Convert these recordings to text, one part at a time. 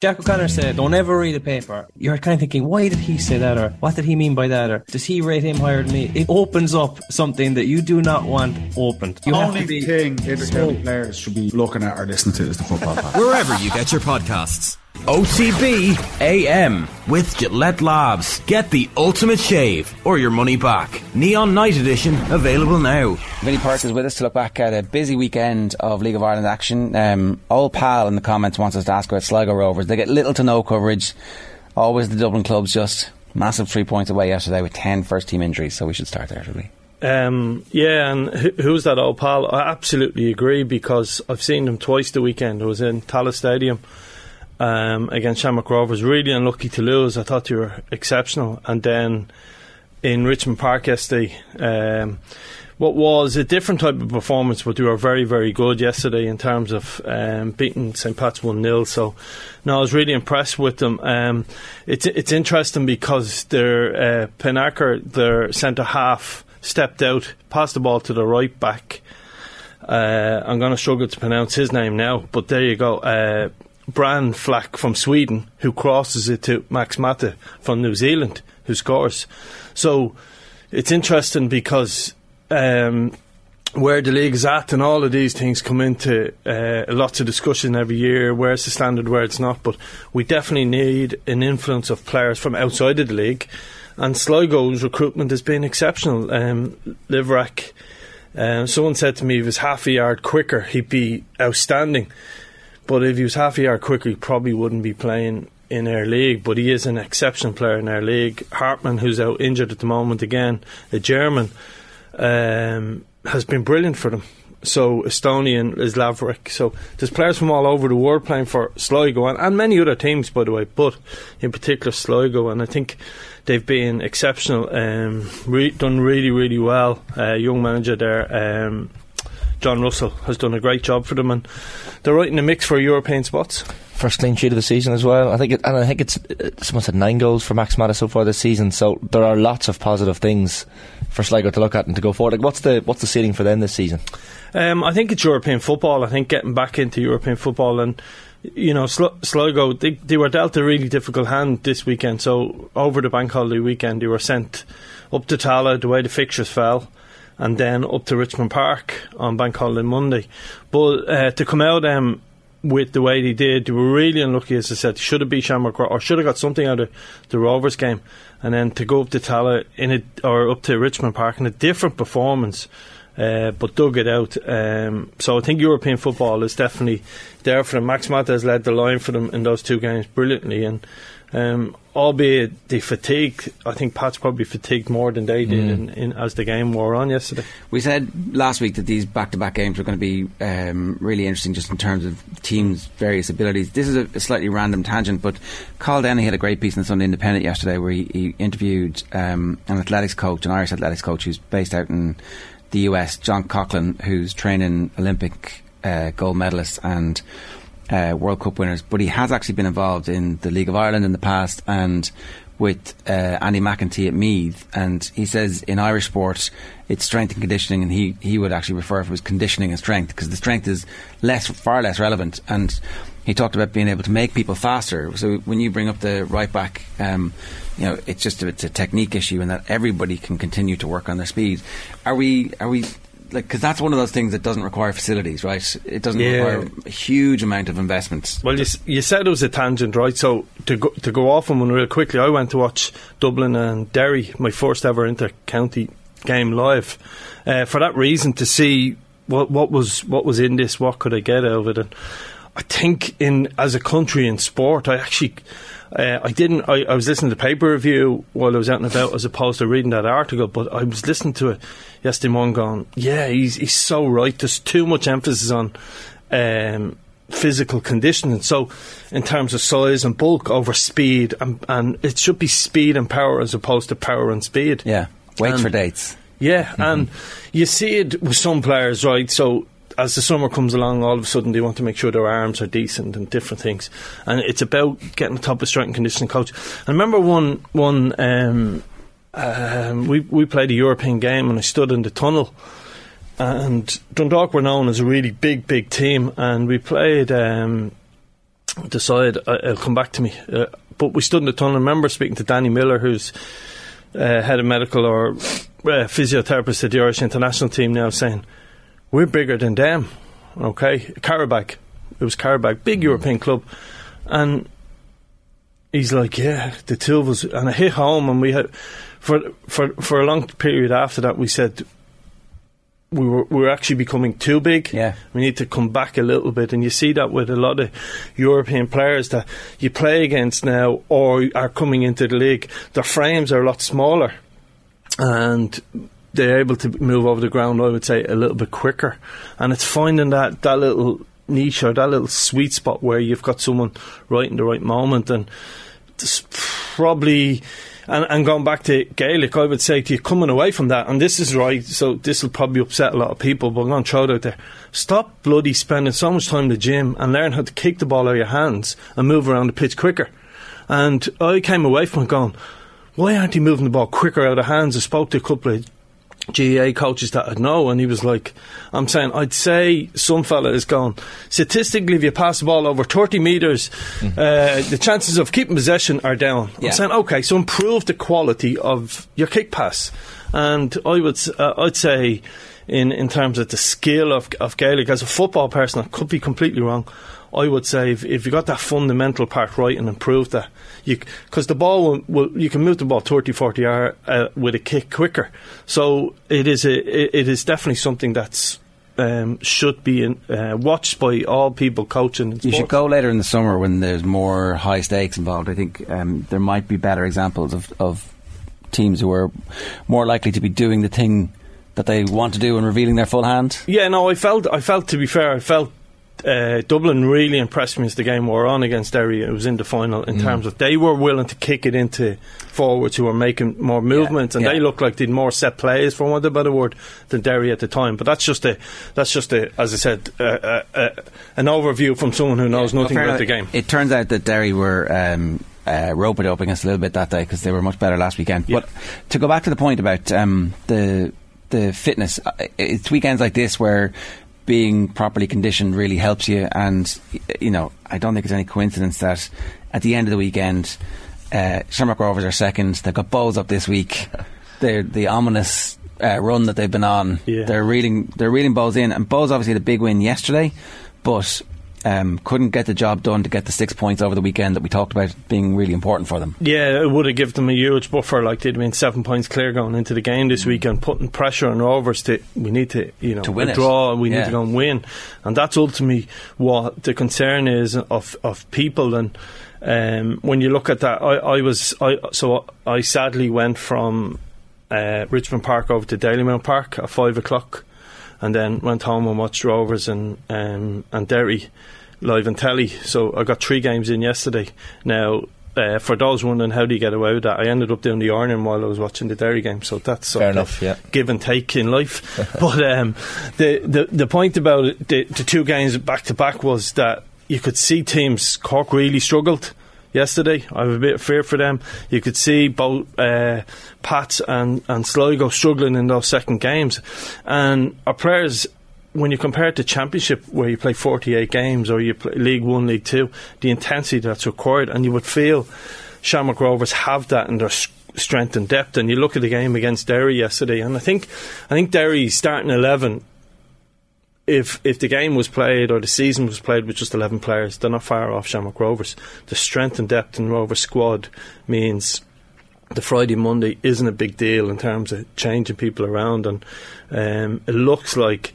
Jack O'Connor said, don't ever read a paper. You're kind of thinking, why did he say that? Or what did he mean by that? Or does he rate him higher than me? It opens up something that you do not want opened. You the only to be thing Inter players should be looking at or listening to is the football pod. Wherever you get your podcasts. OTB AM with Gillette Labs. Get the ultimate shave or your money back. Neon Night Edition available now. Vinny Perth is with us to look back at a busy weekend of League of Ireland action. Um, old pal in the comments wants us to ask about Sligo Rovers. They get little to no coverage. Always the Dublin clubs just massive three points away yesterday with 10 first team injuries. So we should start there, should we? Um, yeah, and who, who's that old pal? I absolutely agree because I've seen them twice the weekend. I was in Tallaght Stadium um, against Shamrock Rovers. Really unlucky to lose. I thought you were exceptional. And then in Richmond Park yesterday, um, what was a different type of performance, but you were very, very good yesterday in terms of um, beating St. Pat's 1 0. So, no, I was really impressed with them. Um, it's, it's interesting because their uh, Pijnaker, their centre half, stepped out, passed the ball to the right back. Uh, I'm going to struggle to pronounce his name now, but there you go. Uh, Bran Flack from Sweden, who crosses it to Max Mata from New Zealand, who scores. So it's interesting because um, where the league is at and all of these things come into uh, lots of discussion every year. Where's the standard, where it's not. But we definitely need an influence of players from outside of the league. And Sligo's recruitment has been exceptional. Um, Liivak, um, someone said to me, if he was half a yard quicker, he'd be outstanding. But if he was half a yard quicker, he probably wouldn't be playing in our league. But he is an exceptional player in our league. Hartmann, who's out injured at the moment again, a German, um, has been brilliant for them. So Estonian is Lavrik. So there's players from all over the world playing for Sligo and, and many other teams, by the way. But in particular Sligo, and I think they've been exceptional. Um, re- done really, really well. Uh, young manager there. Um, John Russell has done a great job for them, and they're right in the mix for European spots. First clean sheet of the season as well. I think, it, and I think it's uh, someone said nine goals for Max Mata so far this season. So there are lots of positive things for Sligo to look at and to go forward. Like, what's the what's the ceiling for them this season? Um, I think it's European football. I think getting back into European football and you know, Sl- Sligo, they, they were dealt a really difficult hand this weekend. So, over the bank holiday weekend, they were sent up to Tallaght the way the fixtures fell and then up to Richmond Park on Bank Holiday Monday. But uh, to come out um, with the way they did, they were really unlucky, as I said. Should have beat Shamrock or should have got something out of the Rovers game, and then to go up to Tallaght in a, or up to Richmond Park in a different performance. Uh, but dug it out. Um, so I think European football is definitely there for them. Max Mata has led the line for them in those two games brilliantly, and um, albeit the fatigue, I think Pat's probably fatigued more than they did Mm. in, in, as the game wore on yesterday. We said last week that these back-to-back games were going to be um, really interesting, just in terms of teams' various abilities. This is a, a slightly random tangent, but Cathal Dennehy had a great piece in the Sunday Independent yesterday, where he, he interviewed um, an athletics coach, an Irish athletics coach, who's based out in the US, John Coughlin, who's training Olympic uh, gold medalists and uh, World Cup winners, but he has actually been involved in the League of Ireland in the past and with uh, Andy McEntee at Meath. And he says in Irish sport, it's strength and conditioning, and he, he would actually refer to it as conditioning and strength because the strength is less, far less relevant. And he talked about being able to make people faster. So when you bring up the right back, um, you know, it's just a, it's a technique issue, and that everybody can continue to work on their speed. Are we? Are we? Like, because that's one of those things that doesn't require facilities, right? It doesn't Yeah. require a huge amount of investments. Well, you, you said it was a tangent, right? So to go, to go off on one real quickly, I went to watch Dublin and Derry, my first ever inter-county game live, uh, for that reason to see what what was what was in this, what could I get out of it, and I think in as a country in sport, I actually. Uh, I didn't. I, I was listening to the paper review while I was out and about, as opposed to reading that article. But I was listening to it yesterday morning, going, "Yeah, he's he's so right. There's too much emphasis on um, physical conditioning. So, in terms of size and bulk over speed, and, and it should be speed and power as opposed to power and speed. Yeah, wait And- for dates. Yeah, and you see it with some players, right? So as the summer comes along, all of a sudden they want to make sure their arms are decent and different things, and it's about getting the top of strength and conditioning coach. I remember one one um, um, we we played a European game and I stood in the tunnel. And Dundalk were known as a really big, big team, and we played um, decide uh, it'll come back to me. Uh, but we stood in the tunnel. I remember speaking to Danny Miller, who's uh, head of medical or uh, physiotherapist at the Irish international team now, saying we're bigger than them. Okay, Qarabag, it was Qarabag, big mm. European club, and he's like, yeah, the two of us, and I hit home, and we had for for for a long period after that, we said we were we were actually becoming too big. Yeah. we need to come back a little bit, and you see that with a lot of European players that you play against now or are coming into the league. Their frames are a lot smaller, and they're able to move over the ground. I would say a little bit quicker, and it's finding that that little niche or that little sweet spot where you've got someone right in the right moment, and it's probably and, and going back to Gaelic, I would say to you, coming away from that, and this is right, so this will probably upset a lot of people, but I'm going to throw it out there. Stop bloody spending so much time in the gym and learn how to kick the ball out of your hands and move around the pitch quicker. And I came away from it going, why aren't you moving the ball quicker out of hands? I spoke to a couple of GAA coaches that I'd know, and he was like, I'm saying, I'd say some fella is gone. Statistically, if you pass the ball over 30 metres, mm-hmm. uh, the chances of keeping possession are down. Yeah. I'm saying, okay, so improve the quality of your kick pass. And I would, uh, I'd say, in, in terms of the skill of, of Gaelic, as a football person, I could be completely wrong. I would say if, if you got that fundamental part right and improved that, because the ball will, will, you can move the ball 30, 40 yard uh, with a kick quicker. So it is a, it, it is definitely something that's um, should be in, uh, watched by all people coaching. You should go later in the summer when there's more high stakes involved. I think um, there might be better examples of, of teams who are more likely to be doing the thing that they want to do and revealing their full hand. Yeah, no, I felt, I felt to be fair, I felt uh, Dublin really impressed me as the game wore on against Derry. It was in the final in mm. terms of they were willing to kick it into forwards who were making more movements, yeah, and yeah. they looked like would more set plays, for want of a better word, than Derry at the time. But that's just a that's just a as I said uh, uh, uh an overview from someone who knows yeah, nothing about the game. It turns out that Derry were. Um, uh, rope it up against a little bit that day because they were much better last weekend. But to go back to the point about um, the the fitness, uh, it's weekends like this where being properly conditioned really helps you. And, you know, I don't think it's any coincidence that at the end of the weekend, uh, Shamrock Rovers are second. They've got Bohs up this week. They're the ominous uh, run that they've been on. Yeah. They're reeling, they're reeling Bohs in. And Bohs obviously had a big win yesterday, but um, couldn't get the job done to get the six points over the weekend that we talked about being really important for them. Yeah, it would have given them a huge buffer. Like they'd been seven points clear going into the game this weekend, putting pressure on Rovers to we need to you know to win draw. And we yeah. need to go and win, and that's ultimately what the concern is of of people. And um, when you look at that, I, I was I so I sadly went from. Uh, Richmond Park over to Dalymount Park at five o'clock and then went home and watched Rovers and um, and Derry live on telly. So I got three games in yesterday. Now. Uh, for those wondering how do you get away with that, I ended up doing the ironing while I was watching the Derry game, so that's fair enough. Yeah, give and take in life. but um, the, the the point about it, the, the two games back to back was that you could see teams Cork really struggled yesterday. I have a bit of fear for them. You could see both uh, Pats and, and Sligo struggling in those second games. And our players, when you compare it to Championship, where you play 48 games, or you play League 1, League 2, the intensity that's required, and you would feel Shamrock Rovers have that in their strength and depth. And you look at the game against Derry yesterday, and I think I think Derry's starting 11 if if the game was played or the season was played with just 11 players, they're not far off Shamrock Rovers. The strength and depth in Rovers squad means the Friday Monday isn't a big deal in terms of changing people around, and um, it looks like.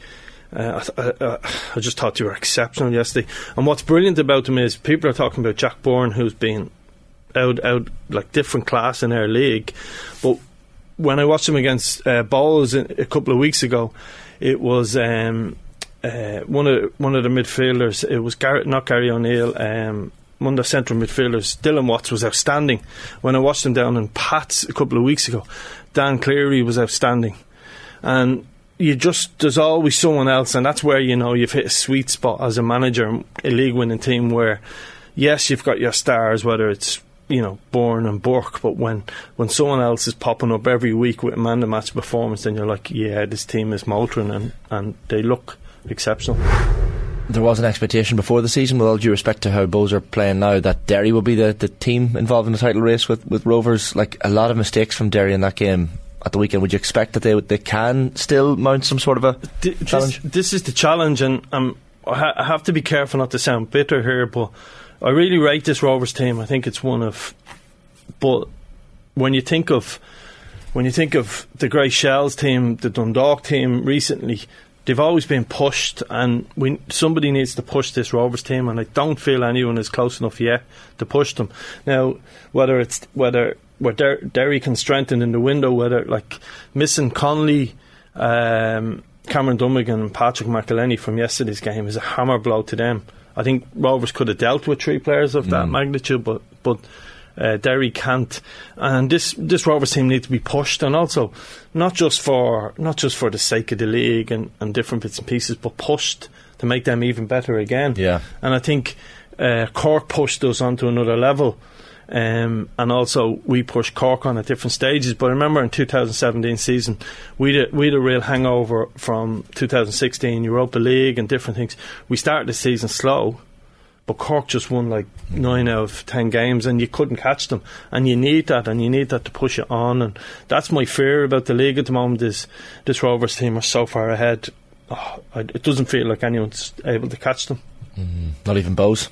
Uh, I, I, I, just thought you were exceptional yesterday. And what's brilliant about them is people are talking about Jack Byrne, who's been out, out like different class in our league. But when I watched him against uh, Bohs a couple of weeks ago, it was um, uh, one of one of the midfielders. It was Garrett, not Gary O'Neill. Um, one of the central midfielders, Dylan Watts, was outstanding. When I watched him down in Pats a couple of weeks ago, Dan Cleary was outstanding, and you just there's always someone else, and that's where you know you've hit a sweet spot as a manager, a league winning team where. Yes, you've got your stars, whether it's you know, Byrne and Burke, but when, when someone else is popping up every week with a man the match performance, then you're like, yeah, this team is motoring and, and they look exceptional. there was an expectation before the season, with all due respect to how Bohs are playing now, that Derry will be the, the team involved in the title race with, with Rovers. Like a lot of mistakes from Derry in that game at the weekend. Would you expect that they they can still mount some sort of a D- challenge? This, this is the challenge, and um, I, ha- I have to be careful not to sound bitter here, but I really rate this Rovers team. I think it's one of, but when you think of when you think of the Grey Shells team, the Dundalk team recently, they've always been pushed, and we, somebody needs to push this Rovers team, and I don't feel anyone is close enough yet to push them. Now, whether it's whether where Der- Derry can strengthen in the window, whether like missing Conley, um, Cameron Dummigan, and Patrick McEleney from yesterday's game is a hammer blow to them. I think Rovers could have dealt with three players of that magnitude, but but uh, Derry can't. And this this Rovers team needs to be pushed, and also not just for not just for the sake of the league and, and different bits and pieces, but pushed to make them even better again. Yeah. And I think uh, Cork pushed us onto another level. Um, and also we pushed Cork on at different stages. But I remember in 2017 season, we had, we had a real hangover from 2016 Europa League and different things. We started the season slow, but Cork just won like nine out of ten games, and you couldn't catch them. And you need that, and you need that to push it on. And that's my fear about the league at the moment. Is this Rovers team are so far ahead? Oh, it doesn't feel like anyone's able to catch them. Mm-hmm. Not even Bohs.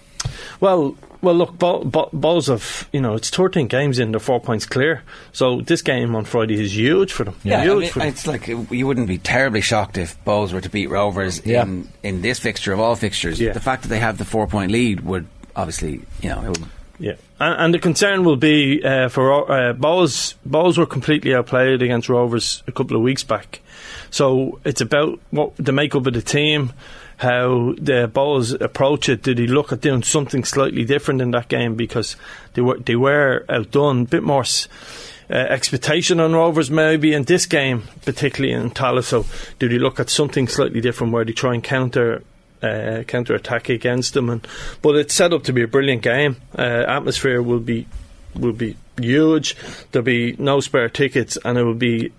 Well, well, look, Bo- Bo- Bohs have you know it's 13 games in, they're four points clear. So this game on Friday is huge for them. Yeah, I huge mean, for them. it's like uh, you wouldn't be terribly shocked if Bohs were to beat Rovers Yeah. in, in this fixture of all fixtures. Yeah. The fact that they have the four point lead would obviously, you know, it would Yeah, and, and the concern will be uh, for uh, Bohs. Bohs were completely outplayed against Rovers a couple of weeks back, so it's about what the makeup of the team, how the Bohs approach it. Did he look at doing something slightly different in that game because they were they were outdone, a bit more. Uh, expectation on Rovers maybe in this game, particularly in Tallaght. So, did he look at something slightly different where they try and counter uh, counter attack against them. And but it's set up to be a brilliant game. Uh, atmosphere will be will be huge. There'll be no spare tickets, and it will be.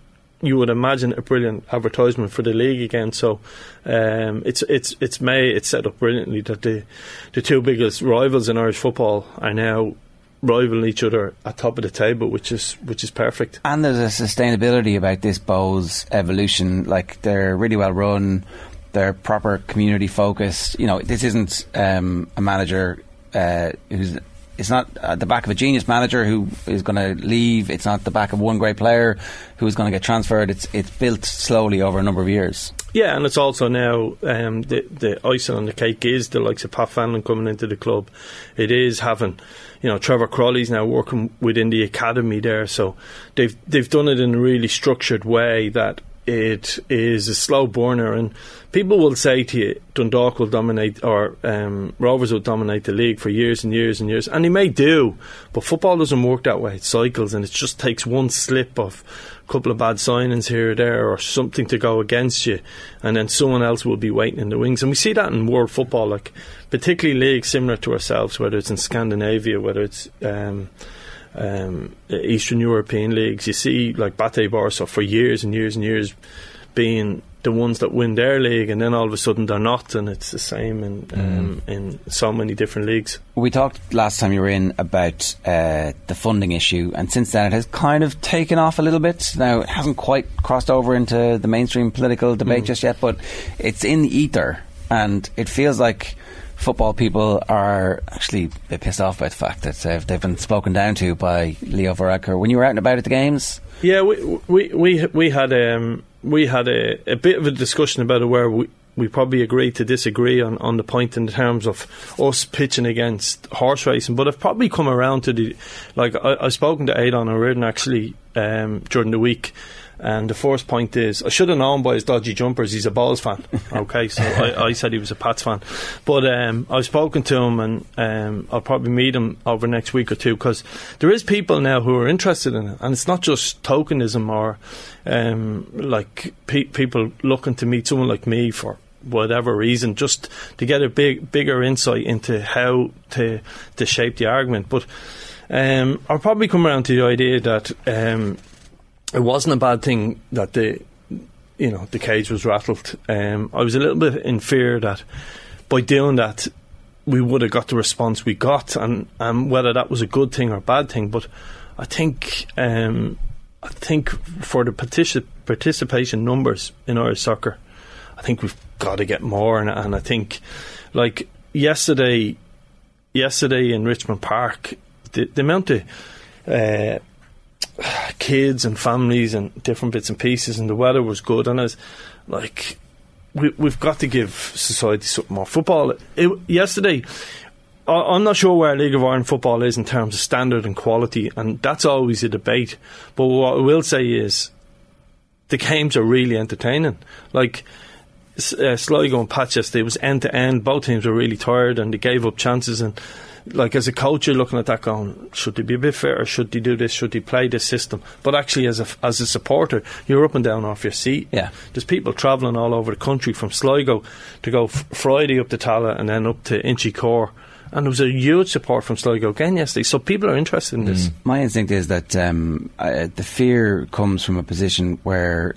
You would imagine a brilliant advertisement for the league again. So, um, it's it's it's May. It's set up brilliantly that the the two biggest rivals in Irish football are now rivaling each other at top of the table, which is which is perfect. And there's a sustainability about this Bohs evolution. Like they're really well run, they're proper community focused. You know, this isn't um, a manager uh, who's. It's not at the back of a genius manager who is going to leave. It's not the back of one great player who is going to get transferred. It's it's built slowly over a number of years. Yeah, and it's also now um, the the icing on the cake is the likes of Pat Fenlon coming into the club. It is having, you know, Trevor Croly's now working within the academy there, so they've they've done it in a really structured way that it is a slow burner. And people will say to you, Dundalk will dominate or um, Rovers will dominate the league for years and years and years, and they may do, but football doesn't work that way. It cycles, and it just takes one slip of a couple of bad signings here or there, or something to go against you, and then someone else will be waiting in the wings. And we see that in world football, like particularly leagues similar to ourselves, whether it's in Scandinavia, whether it's um, um, Eastern European leagues. You see, like Bate Barca for years and years and years being the ones that win their league, and then all of a sudden they're not, and it's the same in um, in so many different leagues. We talked last time you were in about uh, the funding issue, and since then it has kind of taken off a little bit. Now it hasn't quite crossed over into the mainstream political debate just yet, but it's in the ether, and it feels like football people are actually a bit pissed off by the fact that uh, they've been spoken down to by Leo Varadkar. When you were out and about at the games, Yeah, we we we we had um we had a, a bit of a discussion about it where we. We probably agreed to disagree on, on the point in terms of us pitching against horse racing, but I've probably come around to the like I, I've spoken to Aidan O'Riordan actually um, during the week, and the first point is I should have known by his dodgy jumpers he's a Bohs fan. Okay, so I, I said he was a Pats fan, but um, I've spoken to him and um, I'll probably meet him over next week or two because there is people now who are interested in it, and it's not just tokenism or um, like pe- people looking to meet someone like me for whatever reason, just to get a big bigger insight into how to to shape the argument. But um, I'll probably come around to the idea that um, it wasn't a bad thing that the you know the cage was rattled. Um, I was a little bit in fear that by doing that, we would have got the response we got, and whether that was a good thing or a bad thing. But I think um, I think for the partici- participation numbers in Irish soccer, I think we've got to get more, and, and I think like yesterday, yesterday in Richmond Park, the, the amount of uh, kids and families and different bits and pieces, and the weather was good, and as like we, we've got to give society something more. Football it, yesterday. I- I'm not sure where League of Ireland football is in terms of standard and quality, and that's always a debate. But what I will say is, the games are really entertaining. Like uh, Sligo and Patch yesterday it was end to end. Both teams were really tired and they gave up chances. And like as a coach, you're looking at that going, should they be a bit fairer? Should they do this? Should they play this system? But actually, as a as a supporter, you're up and down off your seat. Yeah. there's people travelling all over the country from Sligo to go f- Friday up to Tallaght and then up to Inchicore. And there was a huge support from Sligo again yesterday. So people are interested in this. My instinct is that um, uh, the fear comes from a position where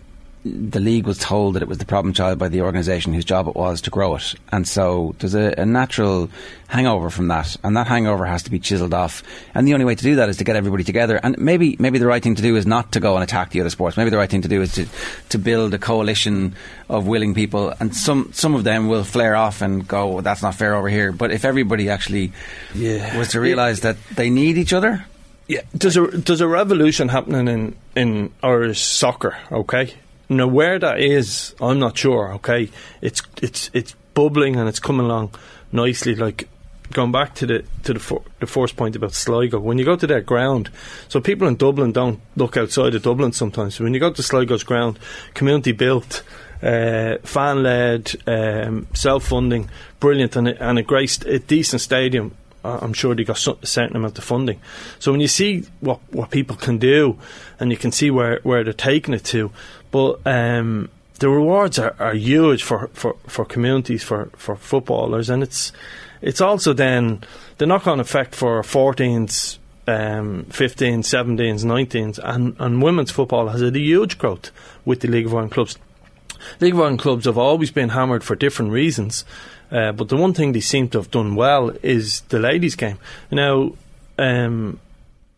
the league was told that it was the problem child by the organisation whose job it was to grow it. And so there's a, a natural hangover from that. And that hangover has to be chiselled off. And the only way to do that is to get everybody together. And maybe maybe the right thing to do is not to go and attack the other sports. Maybe the right thing to do is to, to build a coalition of willing people. And some, some of them will flare off and go, "Well, that's not fair over here. But if everybody actually Yeah. was to realise that they need each other, Yeah, there's a there's a revolution happening in in Irish soccer. Okay, now where that is, I'm not sure. Okay, it's it's it's bubbling and it's coming along nicely. Like going back to the to the fir- the first point about Sligo, when you go to their ground, so people in Dublin don't look outside of Dublin sometimes. When you go to Sligo's ground, community built. Uh, fan led, um, self funding, brilliant, and a, and a great, a decent stadium I'm sure they got a certain amount of funding. So when you see what what people can do, and you can see where, where they're taking it to, but um, the rewards are, are huge for, for, for communities for, for footballers, and it's it's also then the knock on effect for 14s. Um, 15s, 17s, 19s, and, and women's football has had a huge growth with the League of Ireland clubs. League of Ireland clubs have always been hammered for different reasons, uh, but the one thing they seem to have done well is the ladies' game. Now, um,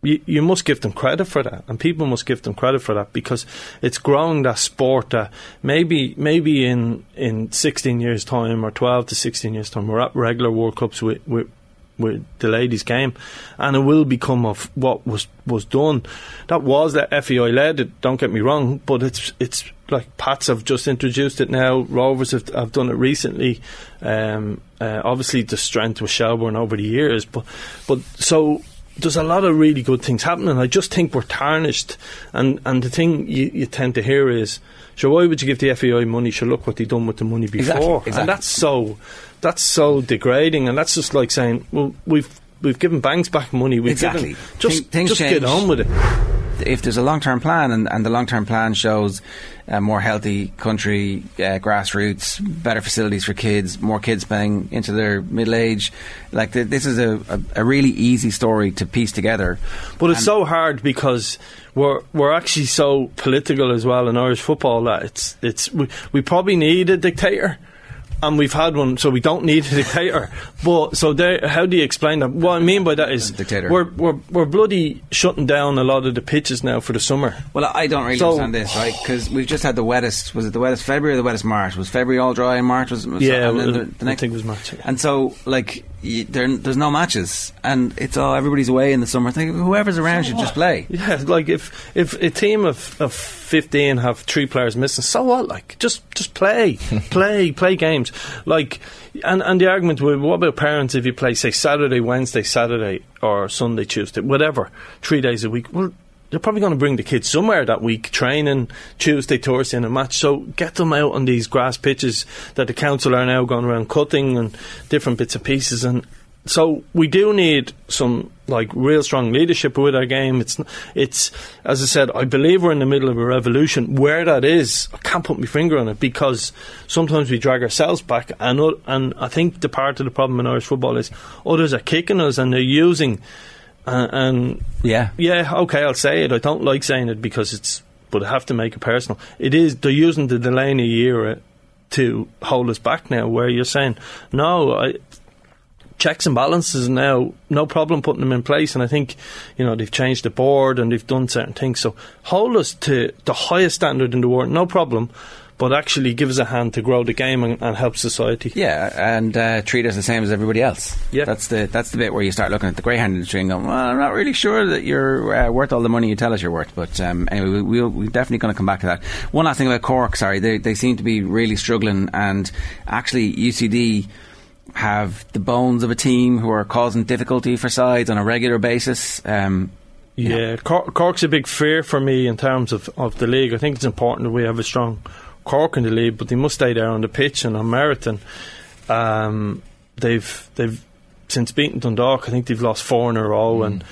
you, you must give them credit for that, and people must give them credit for that because it's growing that sport that maybe maybe in in 16 years' time or 12 to 16 years' time we're at regular World Cups with. with with the ladies' game, and it will become of what was was done. That was that FAI led. Don't get me wrong, but it's it's like Pats have just introduced it now. Rovers have, have done it recently. Um, uh, obviously, the strength with Shelbourne over the years, but but so there's a lot of really good things happening. I just think we're tarnished, and and the thing you, you tend to hear is, sure, why would you give the FAI money? Sure, look what they've done with the money before, Exactly, exactly. and that's so that's so degrading, and that's just like saying, well, we've we've given banks back money. We've Exactly. given just things just change. get on with it. If there's a long term plan and, and the long term plan shows a more healthy country, uh, grassroots, better facilities for kids, more kids playing into their middle age, like th- this is a, a, a really easy story to piece together. But it's And- so hard because we're we're actually so political as well in Irish football that it's it's we, we probably need a dictator. And we've had one, so we don't need a dictator. But so there, how do you explain that? What I mean by that is Dictator. we're we're we're bloody shutting down a lot of the pitches now for the summer. Well, I don't really So- understand this, right? Because we've just had the wettest. Was it the wettest February or the wettest March? Was February all dry and March was? was Yeah, and the, the I next think it was March, yeah. And so, like, y there, there's no matches, and it's all everybody's away in the summer. Think whoever's around should just play. Yeah, like if if a team of, of fifteen have three players missing, so what? Like just just play, play, play games. Like and and the argument with what about parents if you play say Saturday, Wednesday, Saturday, or Sunday, Tuesday, whatever, three days a week? Well. They're probably going to bring the kids somewhere that week, training Tuesday, Thursday, and a match. So get them out on these grass pitches that the council are now going around cutting and different bits and pieces. And so we do need some like real strong leadership with our game. It's it's as I said, I believe we're in the middle of a revolution. Where that is, I can't put my finger on it because sometimes we drag ourselves back, and and I think the part of the problem in Irish football is others are kicking us and they're using. Uh, and Yeah. yeah, okay, I'll say it. I don't like saying it because it's, but I have to make it personal. It is they're using the Delaney era to hold us back now. Where you're saying no, I, checks and balances now, no problem putting them in place. And I think, you know, they've changed the board and they've done certain things. So hold us to the highest standard in the world, no problem. But actually give us a hand to grow the game and, and help society. Yeah, and uh, treat us the same as everybody else. Yeah. that's the that's the bit where you start looking at the greyhound industry and going, "Well, I'm not really sure that you're uh, worth all the money you tell us you're worth." But um, anyway, we, we'll, we're definitely going to come back to that. One last thing about Cork. Sorry, they they seem to be really struggling, and actually UCD have the bones of a team who are causing difficulty for sides on a regular basis. Um, Yeah, Cork, Cork's a big fear for me in terms of, of the league. I think it's important that we have a strong Cork in the league, but they must stay there on the pitch and on Meriton. Um, they've they've since beaten Dundalk. I think they've lost four in a row, and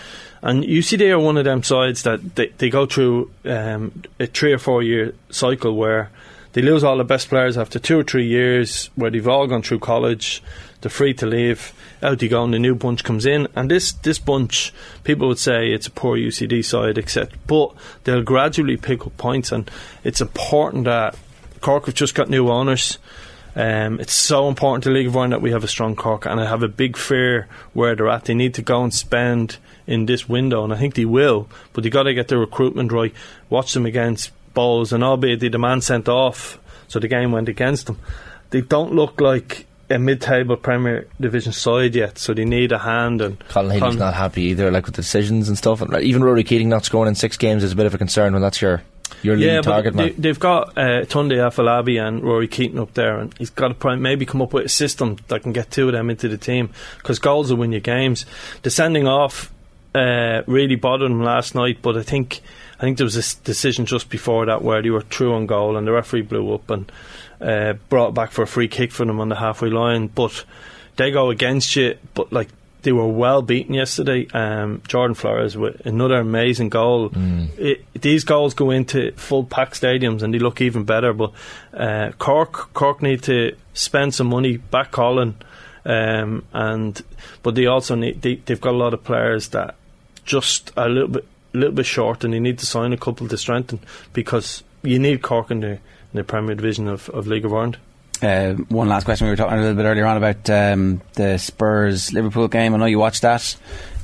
and UCD are one of them sides that they, they go through um, a three or four year cycle where they lose all the best players after two or three years, where they've all gone through college. They're free to leave. Out they go, and the new bunch comes in. And this this bunch, people would say it's a poor UCD side, etc. But they'll gradually pick up points, and it's important that Cork have just got new owners. Um, it's so important to League of Ireland that we have a strong Cork, and I have a big fear where they're at. They need to go and spend in this window, and I think they will. But they got to get the recruitment right. Watch them against Bohs, and albeit the demand sent off, so the game went against them. They don't look like a mid-table Premier Division side yet, so they need a hand. And Colin Healy's Con- not happy either, like with the decisions and stuff. And even Rory Keating not scoring in six games is a bit of a concern when that's your your yeah, lead target but they, man. they've got uh, Tunde Owolabi and Rory Keating up there, and he's got to maybe come up with a system that can get two of them into the team because goals will win you games. The sending off uh, really bothered him last night, but I think I think there was a decision just before that where they were through on goal and the referee blew up and uh, brought back for a free kick for them on the halfway line, but they go against you, but like. They were well beaten yesterday. Um, Jordan Flores with another amazing goal. It, these goals go into full packed stadiums and they look even better. But uh, Cork, Cork need to spend some money back Colin, um, and but they also need they, they've got a lot of players that just a little bit a little bit short, and they need to sign a couple to strengthen because you need Cork in the in the Premier Division of, of League of Ireland. Uh, one last question. We were talking a little bit earlier on about um, the Spurs Liverpool game. I know you watched that.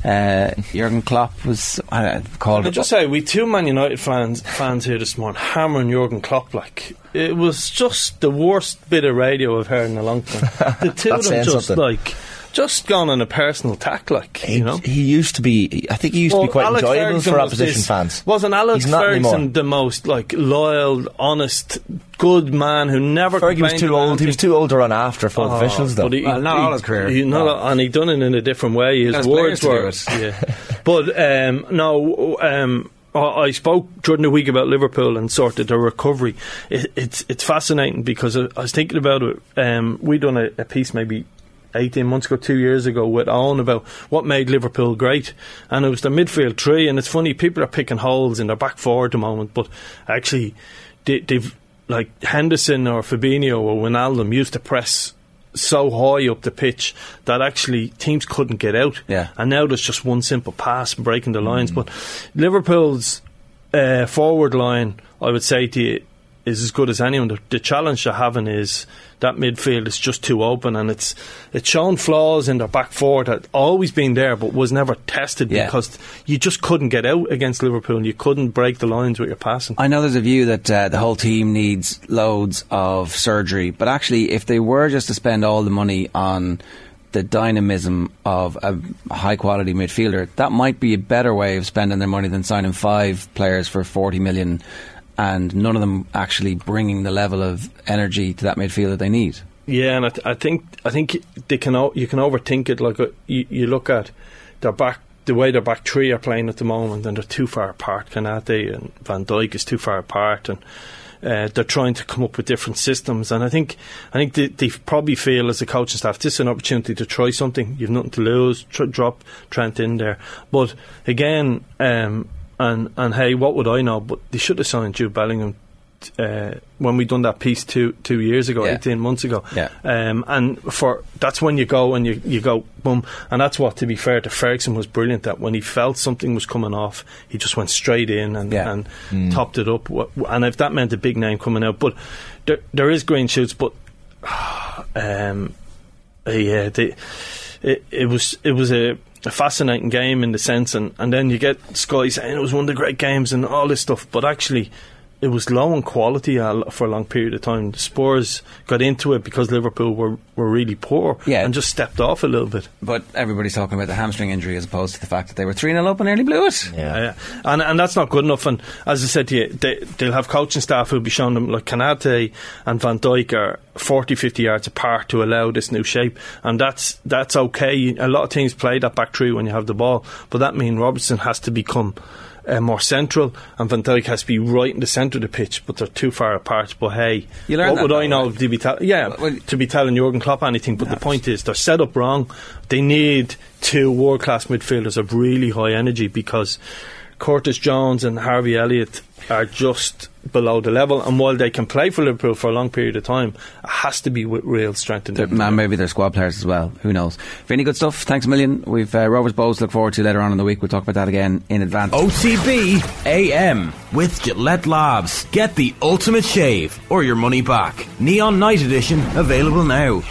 Uh, Jurgen Klopp was uh, called. I just say we two Man United fans fans here this morning hammering Jurgen Klopp like it was just the worst bit of radio I've heard in a long time. The two of them just something. like just gone on a personal attack, like He, you know. he used to be. I think he used to be quite Alex enjoyable Ferguson for was opposition this- fans. Wasn't Alex He's Ferguson anymore. the most like loyal, honest, good man who never? Fergie was too old. He was too old to run after full Oh, officials, though. but he- Well, not he- all his career. he- No. all- and he done it in a different way. His Has words were, players to do yeah. But um, no, um, I, I spoke during the week about Liverpool and sort of the recovery. It, it's it's fascinating because I, I was thinking about it. Um, we done a, a piece maybe. 18 months ago, two years ago, with Owen about what made Liverpool great. And it was the midfield three. And it's funny, people are picking holes in their back four at the moment, but actually, they, they've, like Henderson or Fabinho or Wijnaldum used to press so high up the pitch that actually teams couldn't get out. Yeah. And now there's just one simple pass breaking the lines. But Liverpool's uh, forward line, I would say to you, is as good as anyone. The, the challenge they're having is that midfield is just too open, and it's it's shown flaws in their back four that always been there, but was never tested Yeah. because you just couldn't get out against Liverpool, and you couldn't break the lines with your passing. I know there's a view that uh, the whole team needs loads of surgery, but actually, if they were just to spend all the money on the dynamism of a high quality midfielder, that might be a better way of spending their money than signing five players for 40 million and none of them actually bringing the level of energy to that midfield that they need. Yeah, and I, th- I think I think they can o- you can overthink it. Like uh, you, you look at their back, the way their back three are playing at the moment, and they're too far apart. Konaté and Van Dijk is too far apart, and uh, they're trying to come up with different systems. And I think I think they, they probably feel as a coaching staff this is an opportunity to try something. You've nothing to lose. Tr- drop Trent in there, but again. Um, and and hey, what would I know? But they should have signed Jude Bellingham uh, when we done that piece two two years ago, Yeah. eighteen months ago. Yeah. Um, and for that's when you go and you, you go boom, and that's what to be fair to Ferguson was brilliant. That when he felt something was coming off, he just went straight in and Yeah. and topped it up. And if that meant a big name coming out, but there, there is green shoots. But Um, yeah, they, it, it was it was a, a fascinating game in the sense, and, and then you get Sky saying it was one of the great games and all this stuff, but actually. It was low in quality for a long period of time. Spurs got into it because Liverpool were, were really poor Yeah. and just stepped off a little bit. But everybody's talking about the hamstring injury as opposed to the fact that they were 3 0 up and nearly blew it. Yeah. Yeah, and and that's not good enough. And as I said to you, they, they'll have coaching staff who'll be showing them like Konaté and Van Dijk are 40, 50 yards apart to allow this new shape, and that's that's okay. A lot of teams play that back three when you have the ball, but that means Robertson has to become. Uh, more central, and Van Dijk has to be right in the centre of the pitch, but they're too far apart. But hey, what would I know to be tell- yeah Well- to be telling Jurgen Klopp anything? But the point is, they're set up wrong. They need two world class midfielders of really high energy because Curtis Jones and Harvey Elliott are just below the level. And while they can play for Liverpool for a long period of time, it has to be with real strength in They're- them. Man, maybe they're squad players as well. Who knows? Very good stuff. Thanks a million. We've uh, Rovers Bohs to look forward to later on in the week. We'll talk about that again in advance. OTB AM with Gillette Labs. Get the ultimate shave or your money back. Neon Night Edition available now.